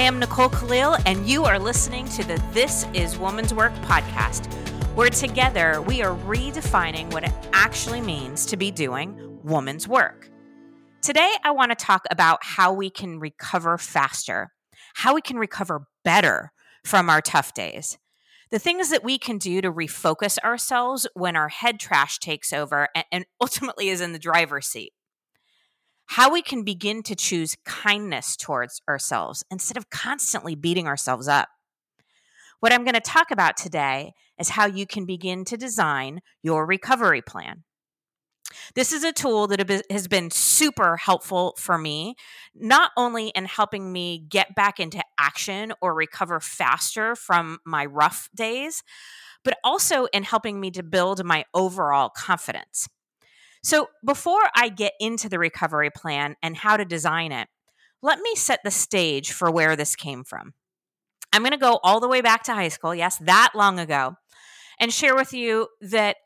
I am Nicole Khalil, and you are listening to the This is Woman's Work podcast, where together we are redefining what it actually means to be doing woman's work. Today, I want to talk about how we can recover faster, how we can recover better from our tough days. The things that we can do to refocus ourselves when our head trash takes over and, ultimately is in the driver's seat how we can begin to choose kindness towards ourselves instead of constantly beating ourselves up. What I'm going to talk about today is how you can begin to design your recovery plan. This is a tool that has been super helpful for me, not only in helping me get back into action or recover faster from my rough days, but also in helping me to build my overall confidence. So, before I get into the recovery plan and how to design it, let me set the stage for where this came from. I'm going to go all the way back to high school, yes, that long ago, and share with you that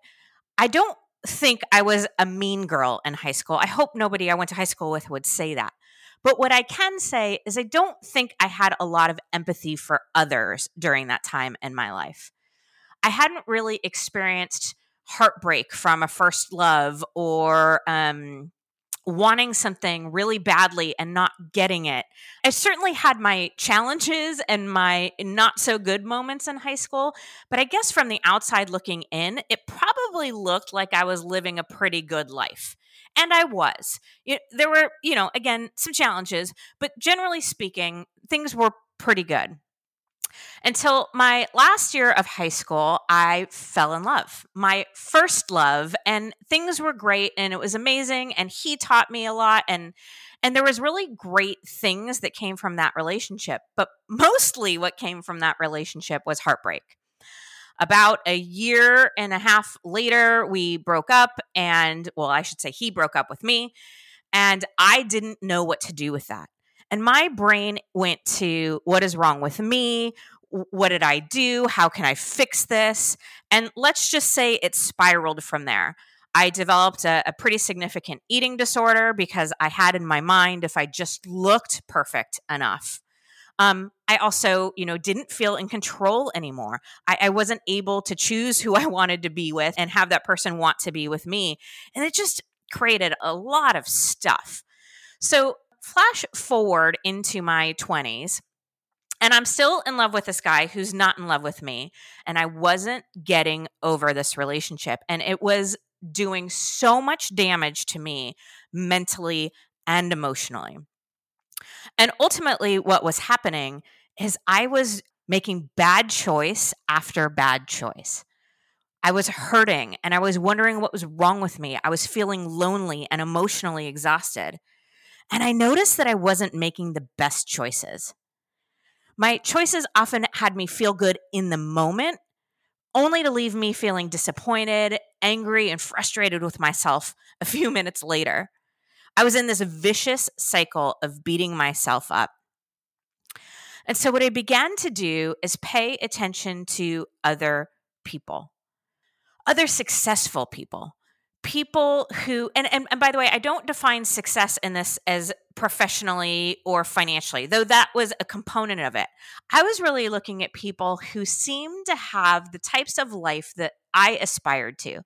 I don't think I was a mean girl in high school. I hope nobody I went to high school with would say that. But what I can say is, I don't think I had a lot of empathy for others during that time in my life. I hadn't really experienced heartbreak from a first love or um, wanting something really badly and not getting it. I certainly had my challenges and my not so good moments in high school, but I guess from the outside looking in, it probably looked like I was living a pretty good life. And I was. There were, you know, again, some challenges, but generally speaking, things were pretty good. Until my last year of high school, I fell in love. My first love and things were great and it was amazing and he taught me a lot and and there was really great things that came from that relationship. But mostly what came from that relationship was heartbreak. About a year and a half later, we broke up and well, I should say he broke up with me and I didn't know what to do with that. And my brain went to what is wrong with me? What did I do? How can I fix this? And let's just say it spiraled from there. I developed a, a, pretty significant eating disorder because I had in my mind if I just looked perfect enough. Um, I also, you know, didn't feel in control anymore. I, I wasn't able to choose who I wanted to be with and have that person want to be with me. And it just created a lot of stuff. So flash forward into my 20s and I'm still in love with this guy who's not in love with me. And I wasn't getting over this relationship. And it was doing so much damage to me mentally and emotionally. And ultimately, what was happening is I was making bad choice after bad choice. I was hurting and I was wondering what was wrong with me. I was feeling lonely and emotionally exhausted. And I noticed that I wasn't making the best choices. My choices often had me feel good in the moment, only to leave me feeling disappointed, angry, and frustrated with myself a few minutes later. I was in this vicious cycle of beating myself up. And so, what I began to do is pay attention to other people, other successful people, people who and, and and by the way i don't define success in this as professionally or financially though that was a component of it. I was really looking at people who seemed to have the types of life that i aspired to.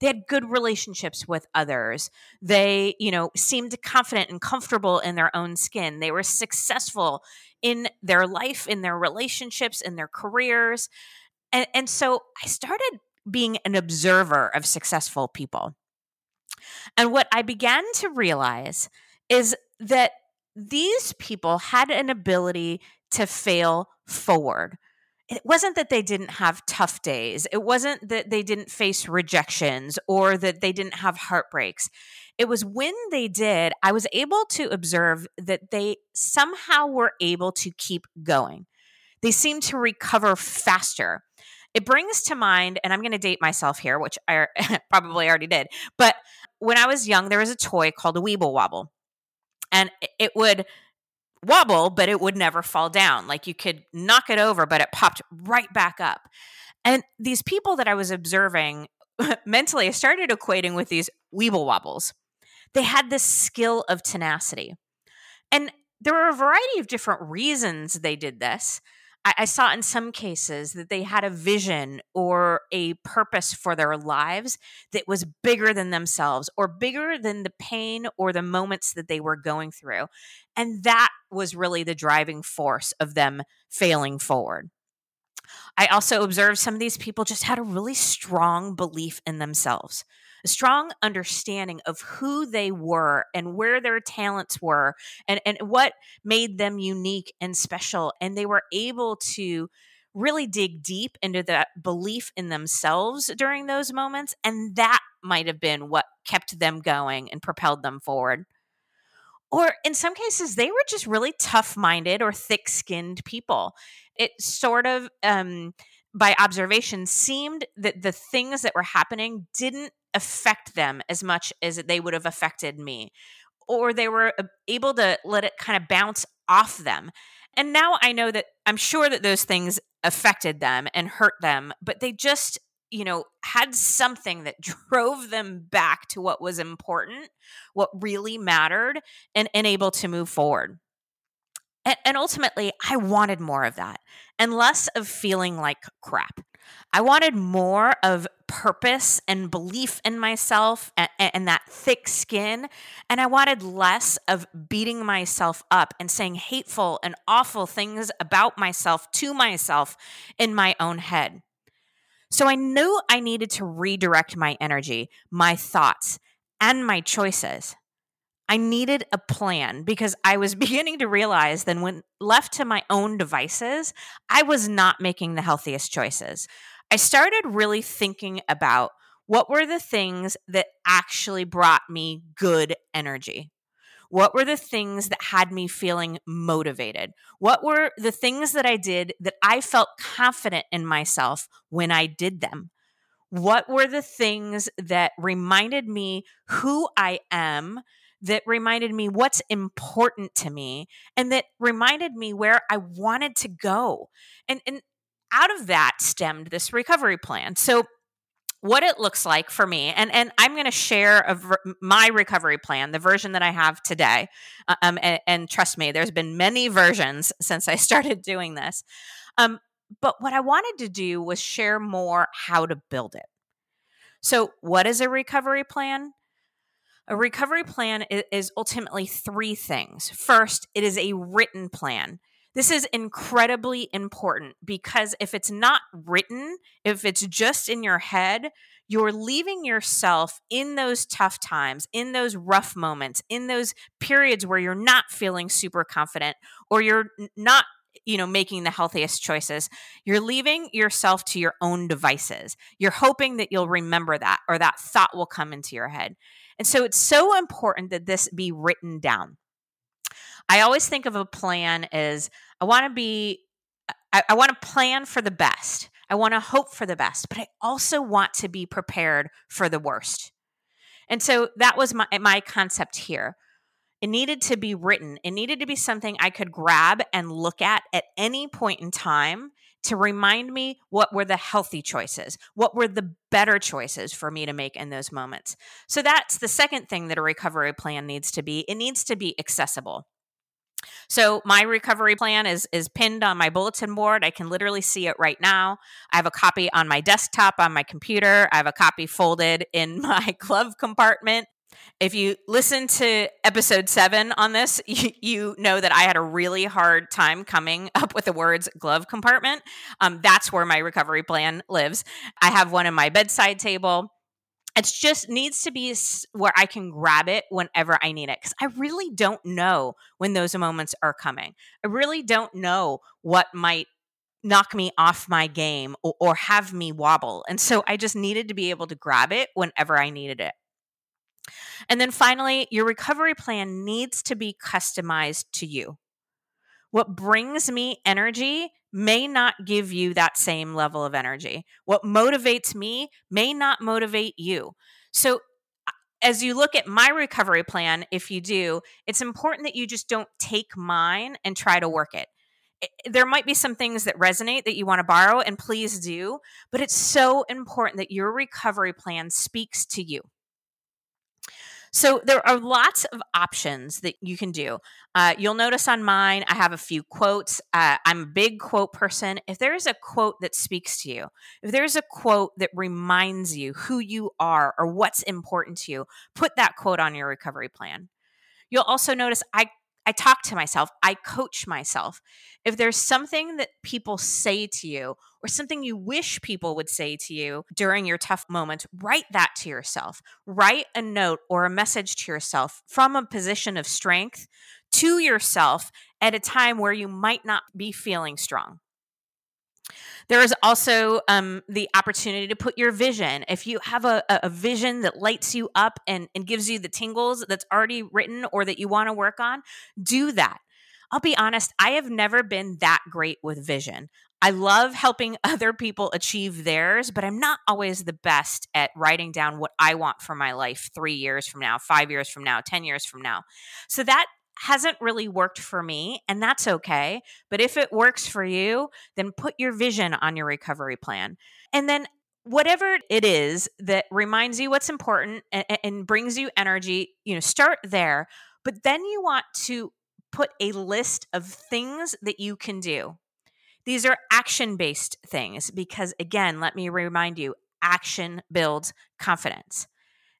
They had good relationships with others. They you know seemed confident and comfortable in their own skin. They were successful in their life in their relationships in their careers. And, and so i started being an observer of successful people. And what I began to realize is that these people had an ability to fail forward. It wasn't that they didn't have tough days. It wasn't that they didn't face rejections or that they didn't have heartbreaks. It was when they did, I was able to observe that they somehow were able to keep going. They seemed to recover faster it brings to mind, and I'm going to date myself here, which I probably already did, but when I was young, there was a toy called a Weeble Wobble, and it would wobble, but it would never fall down. Like you could knock it over, but it popped right back up. And these people that I was observing mentally, I started equating with these Weeble Wobbles. They had this skill of tenacity. And there were a variety of different reasons they did this. I, I saw in some cases that they had a vision or a purpose for their lives that was bigger than themselves or bigger than the pain or the moments that they were going through. And that was really the driving force of them failing forward. I also observed some of these people just had a really strong belief in themselves a strong understanding of who they were and where their talents were and, and what made them unique and special. And they were able to really dig deep into that belief in themselves during those moments. And that might have been what kept them going and propelled them forward. Or in some cases, they were just really tough minded or thick skinned people. It sort of, um, by observation, seemed that the things that were happening didn't affect them as much as they would have affected me or they were able to let it kind of bounce off them. And now i know that i'm sure that those things affected them and hurt them but they just you know had something that drove them back to what was important what really mattered and, and able to move forward. And, and ultimately i wanted more of that and less of feeling like crap. I wanted more of purpose and belief in myself and, and, that thick skin. And I wanted less of beating myself up and saying hateful and awful things about myself to myself in my own head. So I knew I needed to redirect my energy, my thoughts, and my choices. I needed a plan because I was beginning to realize that when left to my own devices, I was not making the healthiest choices. I started really thinking about what were the things that actually brought me good energy. What were the things that had me feeling motivated? What were the things that I did that I felt confident in myself when I did them? What were the things that reminded me who I am, that reminded me what's important to me, and that reminded me where I wanted to go? And, and out of that stemmed this recovery plan. So what it looks like for me and and i'm going to share ver- my recovery plan the version that i have today uh, um, and, and, trust me there's been many versions since i started doing this. Um, but what i wanted to do was share more how to build it. So what is a recovery plan? A recovery plan is ultimately three things. First it is a written plan this is incredibly important because if it's not written, if it's just in your head, you're leaving yourself in those tough times, in those rough moments, in those periods where you're not feeling super confident or you're not you know making the healthiest choices. You're leaving yourself to your own devices. You're hoping that you'll remember that or that thought will come into your head. And so it's so important that this be written down I always think of a plan as I want to be, I, I want to plan for the best. I want to hope for the best, but I also want to be prepared for the worst. And so that was my, my concept here. It needed to be written. It needed to be something I could grab and look at at any point in time to remind me what were the healthy choices, what were the better choices for me to make in those moments. So that's the second thing that a recovery plan needs to be. It needs to be accessible. So my recovery plan is is pinned on my bulletin board. I can literally see it right now. I have a copy on my desktop on my computer. I have a copy folded in my glove compartment. If you listen to episode seven on this, you, you, know that I had a really hard time coming up with the words glove compartment. Um, that's where my recovery plan lives. I have one in my bedside table it just needs to be where I can grab it whenever I need it because I really don't know when those moments are coming. I really don't know what might knock me off my game or, or have me wobble. And so I just needed to be able to grab it whenever I needed it. And then finally, your recovery plan needs to be customized to you. What brings me energy may not give you that same level of energy. What motivates me may not motivate you. So, as you look at my recovery plan, if you do, it's important that you just don't take mine and try to work it. There might be some things that resonate that you want to borrow, and please do, but it's so important that your recovery plan speaks to you. So there are lots of options that you can do. Uh, you'll notice on mine, I have a few quotes. Uh, I'm a big quote person. If there's a quote that speaks to you, if there's a quote that reminds you who you are or what's important to you, put that quote on your recovery plan. You'll also notice I I talk to myself, I coach myself. If there's something that people say to you or something you wish people would say to you during your tough moments, write that to yourself. Write a note or a message to yourself from a position of strength to yourself at a time where you might not be feeling strong. There is also um, the opportunity to put your vision. If you have a, a vision that lights you up and, and gives you the tingles that's already written or that you want to work on, do that. I'll be honest, I have never been that great with vision. I love helping other people achieve theirs, but I'm not always the best at writing down what I want for my life three years from now, five years from now, 10 years from now. So that hasn't really worked for me, and that's okay. But if it works for you, then put your vision on your recovery plan. And then whatever it is that reminds you what's important and, and, brings you energy, you know, start there. But then you want to put a list of things that you can do. These are action based things because, again, let me remind you action builds confidence.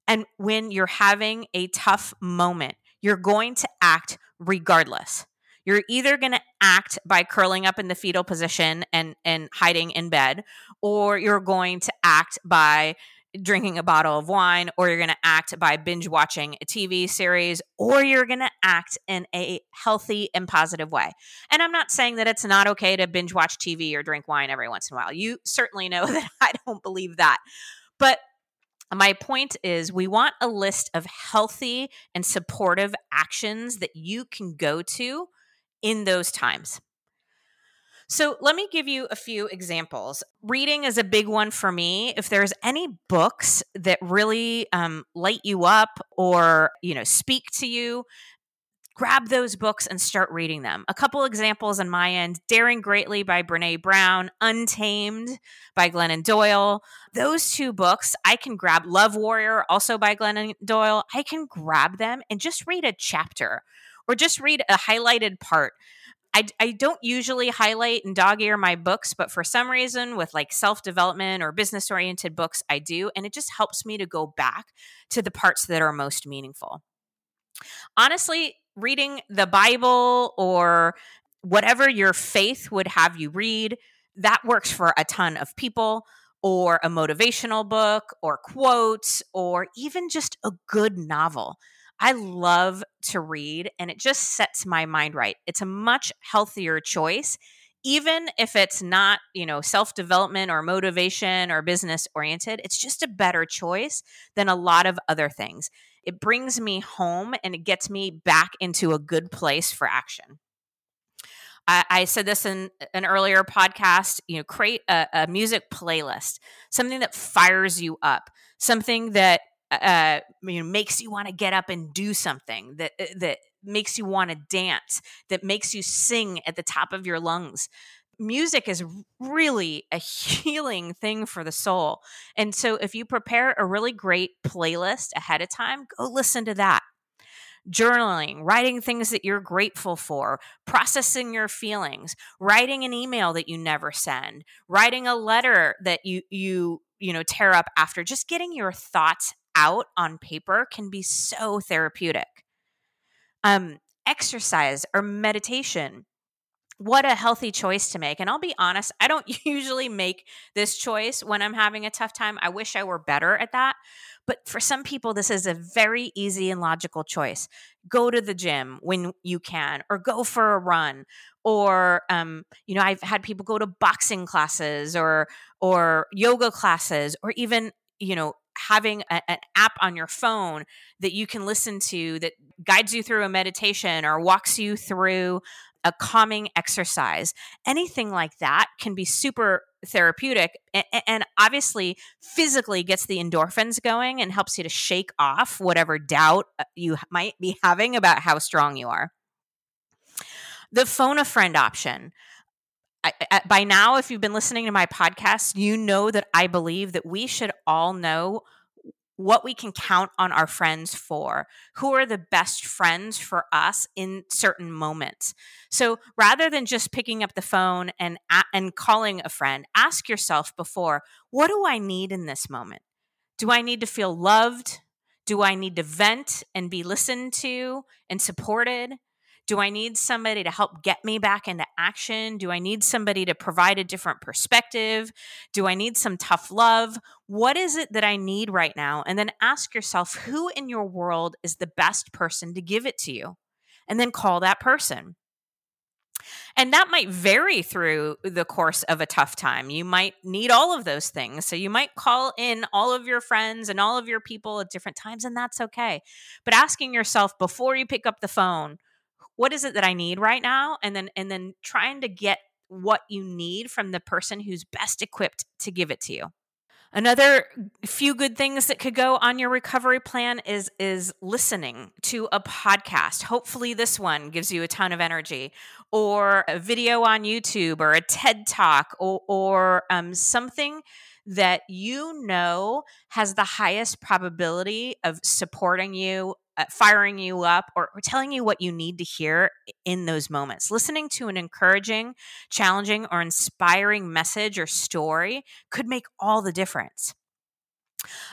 And when you're having a tough moment, you're going to act regardless. You're either going to act by curling up in the fetal position and and hiding in bed or you're going to act by drinking a bottle of wine or you're going to act by binge watching a TV series or you're going to act in a healthy and positive way. And I'm not saying that it's not okay to binge watch TV or drink wine every once in a while. You certainly know that I don't believe that. But my point is, we want a list of healthy and supportive actions that you can go to in those times. So, let me give you a few examples. Reading is a big one for me. If there's any books that really um, light you up or you know speak to you, grab those books and start reading them. A couple examples on my end Daring Greatly by Brene Brown, Untamed by Glennon Doyle. Those two books I can grab. Love Warrior, also by Glennon Doyle. I can grab them and just read a chapter or just read a highlighted part. I, I don't usually highlight and dog ear my books, but for some reason, with like self development or business oriented books, I do. And it just helps me to go back to the parts that are most meaningful. Honestly, reading the Bible or whatever your faith would have you read, that works for a ton of people, or a motivational book, or quotes, or even just a good novel. I love to read and it just sets my mind right. It's a much healthier choice even if it's not, you know, self-development or motivation or business oriented. It's just a better choice than a lot of other things it brings me home and it gets me back into a good place for action. I, said this in an earlier podcast, you know, create a, a music playlist, something that fires you up, something that uh, you know makes you want to get up and do something that uh, that makes you want to dance, that makes you sing at the top of your lungs music is really a healing thing for the soul. And so if you prepare a really great playlist ahead of time, go listen to that. Journaling, writing things that you're grateful for, processing your feelings, writing an email that you never send, writing a letter that you you you know tear up after, just getting your thoughts out on paper can be so therapeutic. Um, exercise or meditation what a healthy choice to make. And I'll be honest, I don't usually make this choice when I'm having a tough time. I wish I were better at that. But for some people, this is a very easy and logical choice. Go to the gym when you can, or go for a run, or um, you know, I've had people go to boxing classes or or yoga classes, or even you know having a, an app on your phone that you can listen to that guides you through a meditation or walks you through a calming exercise, anything like that can be super therapeutic and, and, obviously physically gets the endorphins going and helps you to shake off whatever doubt uh, you might be having about how strong you are. The phone a friend option. I, I, by now, if you've been listening to my podcast, you know that I believe that we should all know what we can count on our friends for, who are the best friends for us in certain moments. So rather than just picking up the phone and and calling a friend, ask yourself before, what do I need in this moment? Do I need to feel loved? Do I need to vent and be listened to and supported? Do I need somebody to help get me back into action? Do I need somebody to provide a different perspective? Do I need some tough love? What is it that I need right now? And then ask yourself who in your world is the best person to give it to you? And then call that person. And that might vary through the course of a tough time. You might need all of those things. So you might call in all of your friends and all of your people at different times, and that's okay. But asking yourself before you pick up the phone, what is it that I need right now? And then and then trying to get what you need from the person who's best equipped to give it to you. Another few good things that could go on your recovery plan is is listening to a podcast. Hopefully this one gives you a ton of energy or a video on YouTube or a TED Talk or, or um, something that you know has the highest probability of supporting you, uh, firing you up, or, or telling you what you need to hear in those moments. Listening to an encouraging, challenging, or inspiring message or story could make all the difference.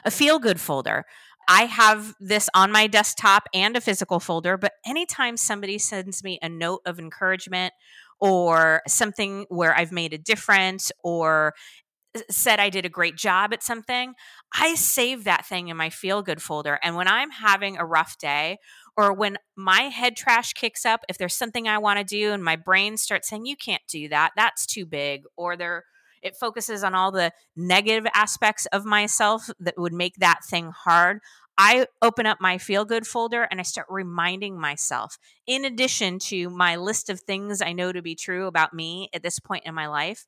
A feel good folder. I have this on my desktop and a physical folder, but anytime somebody sends me a note of encouragement or something where I've made a difference or said I did a great job at something, I save that thing in my feel good folder. And when I'm having a rough day or when my head trash kicks up, if there's something I want to do and my brain starts saying, you can't do that, that's too big, or there, it focuses on all the negative aspects of myself that would make that thing hard. I open up my feel good folder and I start reminding myself, in addition to my list of things I know to be true about me at this point in my life,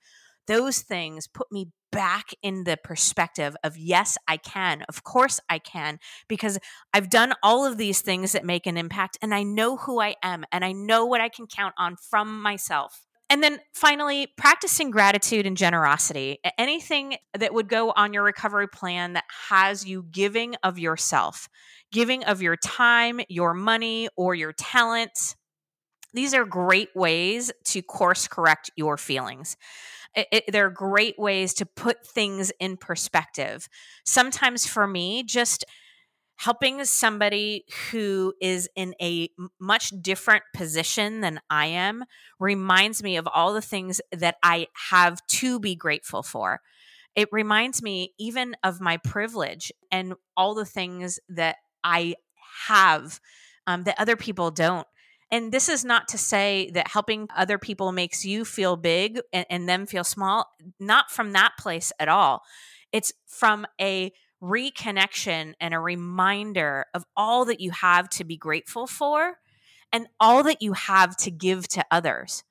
those things put me back in the perspective of yes, I can. Of course I can because I've done all of these things that make an impact and I know who I am and I know what I can count on from myself. And then finally, practicing gratitude and generosity. Anything that would go on your recovery plan that has you giving of yourself, giving of your time, your money, or your talents. These are great ways to course correct your feelings. It, it, they're great ways to put things in perspective. Sometimes for me, just helping somebody who is in a much different position than I am reminds me of all the things that I have to be grateful for. It reminds me even of my privilege and all the things that I have um, that other people don't. And this is not to say that helping other people makes you feel big and, and them feel small, not from that place at all. It's from a reconnection and a reminder of all that you have to be grateful for and all that you have to give to others.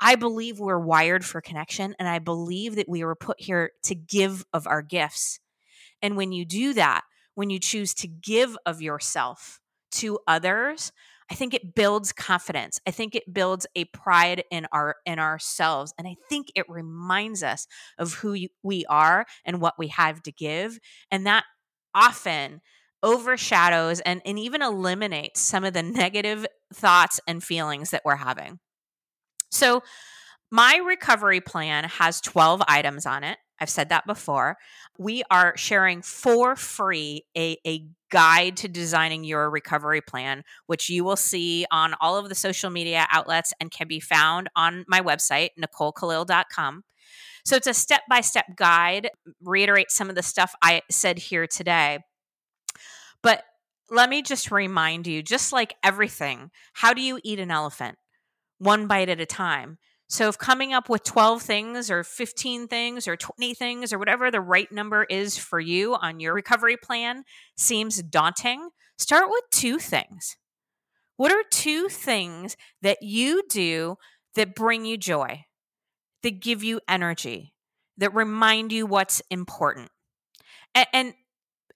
I believe we're wired for connection, and I believe that we were put here to give of our gifts. And when you do that, when you choose to give of yourself to others, I think it builds confidence. I think it builds a pride in our in ourselves and I think it reminds us of who we are and what we have to give and that often overshadows and, and even eliminates some of the negative thoughts and feelings that we're having. So my recovery plan has 12 items on it. I've said that before. We are sharing for free a, a guide to designing your recovery plan, which you will see on all of the social media outlets and can be found on my website, NicoleKhalil.com. So it's a step by step guide, reiterate some of the stuff I said here today. But let me just remind you just like everything, how do you eat an elephant? One bite at a time. So, if coming up with 12 things or 15 things or 20 things or whatever the right number is for you on your recovery plan seems daunting, start with two things. What are two things that you do that bring you joy, that give you energy, that remind you what's important? And, and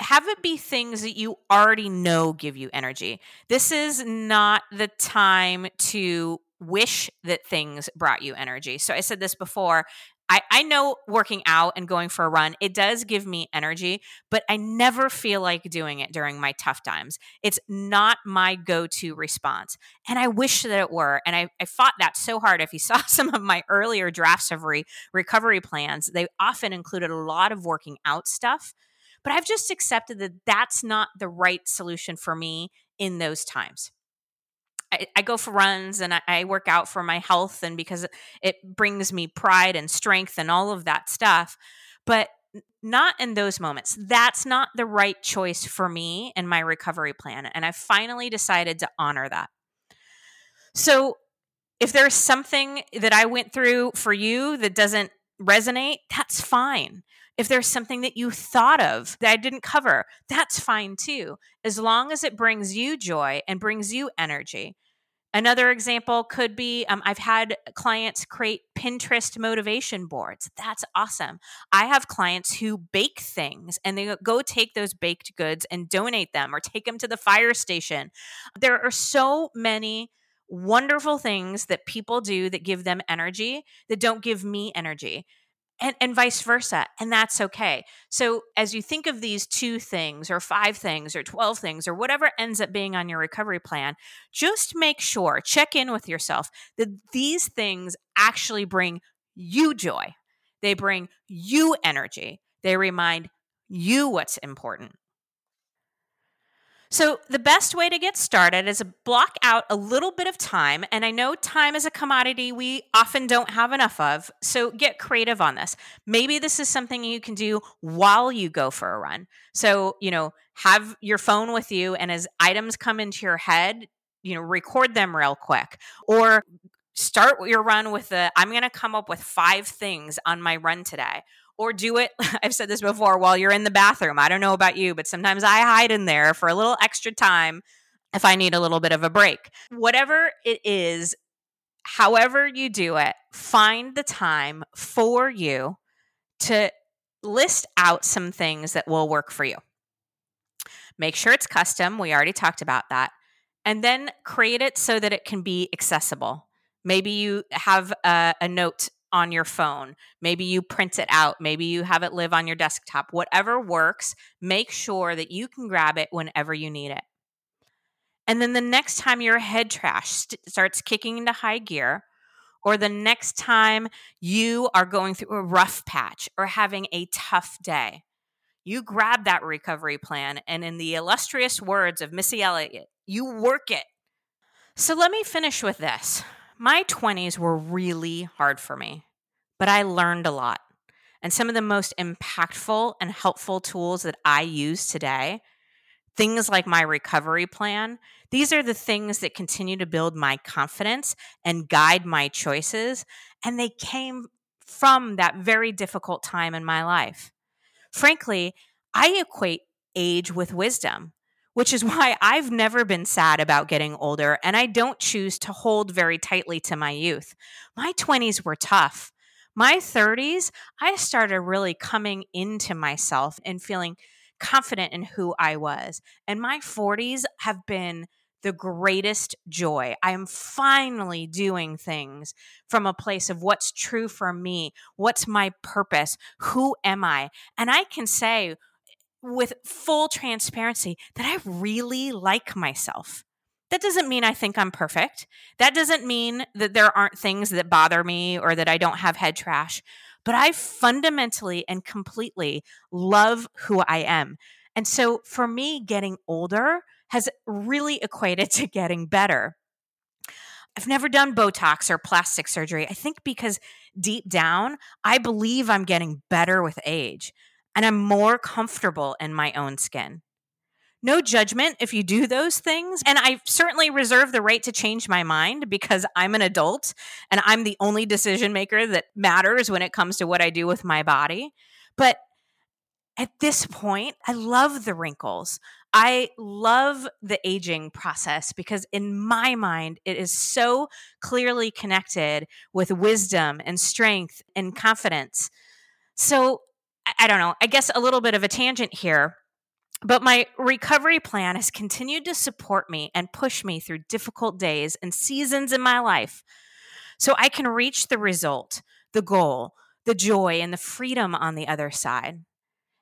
have it be things that you already know give you energy. This is not the time to wish that things brought you energy. So I said this before I, I know working out and going for a run, it does give me energy, but I never feel like doing it during my tough times. It's not my go to response. And I wish that it were. And I, I fought that so hard. If you saw some of my earlier drafts of re- recovery plans, they often included a lot of working out stuff. But I've just accepted that that's not the right solution for me in those times. I, I go for runs and I, I work out for my health and because it brings me pride and strength and all of that stuff. But not in those moments. That's not the right choice for me and my recovery plan. And I finally decided to honor that. So, if there's something that I went through for you that doesn't resonate, that's fine. If there's something that you thought of that I didn't cover, that's fine too, as long as it brings you joy and brings you energy. Another example could be um, I've had clients create Pinterest motivation boards. That's awesome. I have clients who bake things and they go take those baked goods and donate them or take them to the fire station. There are so many wonderful things that people do that give them energy that don't give me energy and, and vice versa. And that's okay. So, as you think of these two things, or five things, or 12 things, or whatever ends up being on your recovery plan, just make sure, check in with yourself that these things actually bring you joy. They bring you energy. They remind you what's important. So, the best way to get started is block out a little bit of time. And I know time is a commodity we often don't have enough of. So, get creative on this. Maybe this is something you can do while you go for a run. So, you know, have your phone with you, and as items come into your head, you know, record them real quick or start your run with the I'm going to come up with five things on my run today or do it. I've said this before while you're in the bathroom. I don't know about you, but sometimes I hide in there for a little extra time if I need a little bit of a break. Whatever it is, however you do it, find the time for you to list out some things that will work for you. Make sure it's custom. We already talked about that. And then create it so that it can be accessible. Maybe you have a, a note on your phone. Maybe you print it out. Maybe you have it live on your desktop. Whatever works, make sure that you can grab it whenever you need it. And then the next time your head trash st- starts kicking into high gear, or the next time you are going through a rough patch or having a tough day, you grab that recovery plan and, in the illustrious words of Missy Elliott, you work it. So let me finish with this. My 20s were really hard for me, but I learned a lot. And some of the most impactful and helpful tools that I use today, things like my recovery plan, these are the things that continue to build my confidence and guide my choices. And they came from that very difficult time in my life. Frankly, I equate age with wisdom which is why I've never been sad about getting older and I don't choose to hold very tightly to my youth. My 20s were tough. My 30s, I started really coming into myself and feeling confident in who I was. And my 40s have been the greatest joy. I am finally doing things from a place of what's true for me, what's my purpose, who am I? And I can say, with full transparency that I really like myself. That doesn't mean I think I'm perfect. That doesn't mean that there aren't things that bother me or that I don't have head trash. But I fundamentally and completely love who I am. And so for me, getting older has really equated to getting better. I've never done Botox or plastic surgery. I think because deep down, I believe I'm getting better with age and I'm more comfortable in my own skin. No judgment if you do those things. And I certainly reserve the right to change my mind because I'm an adult and I'm the only decision maker that matters when it comes to what I do with my body. But at this point, I love the wrinkles. I love the aging process because, in my mind, it is so clearly connected with wisdom and strength and confidence. So, I don't know, I guess a little bit of a tangent here. But my recovery plan has continued to support me and push me through difficult days and seasons in my life so I can reach the result, the goal, the joy and the freedom on the other side.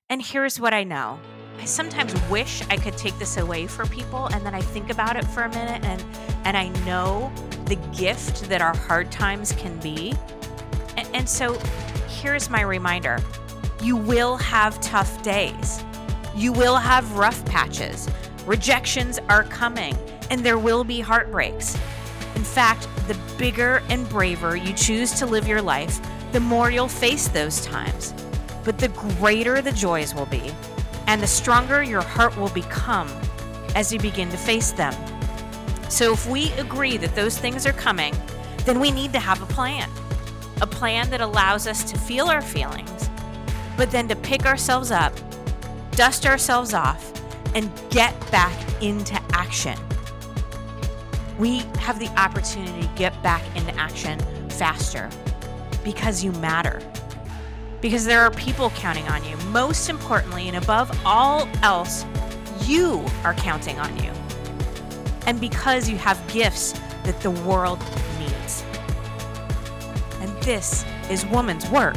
And here's what I know I sometimes wish I could take this away for people, and then I think about it for a minute and, and I know the gift that our hard times can be. And, and so here's my reminder you will have tough days, you will have rough patches, rejections are coming, and there will be heartbreaks. In fact, the bigger and braver you choose to live your life, the more you'll face those times. But the greater the joys will be, and the stronger your heart will become as you begin to face them. So, if we agree that those things are coming, then we need to have a plan. A plan that allows us to feel our feelings, but then to pick ourselves up, dust ourselves off, and get back into action. We have the opportunity to get back into action faster because you matter. Because there are people counting on you. Most importantly, and above all else, you are counting on you. And because you have gifts that the world needs. And this is woman's work.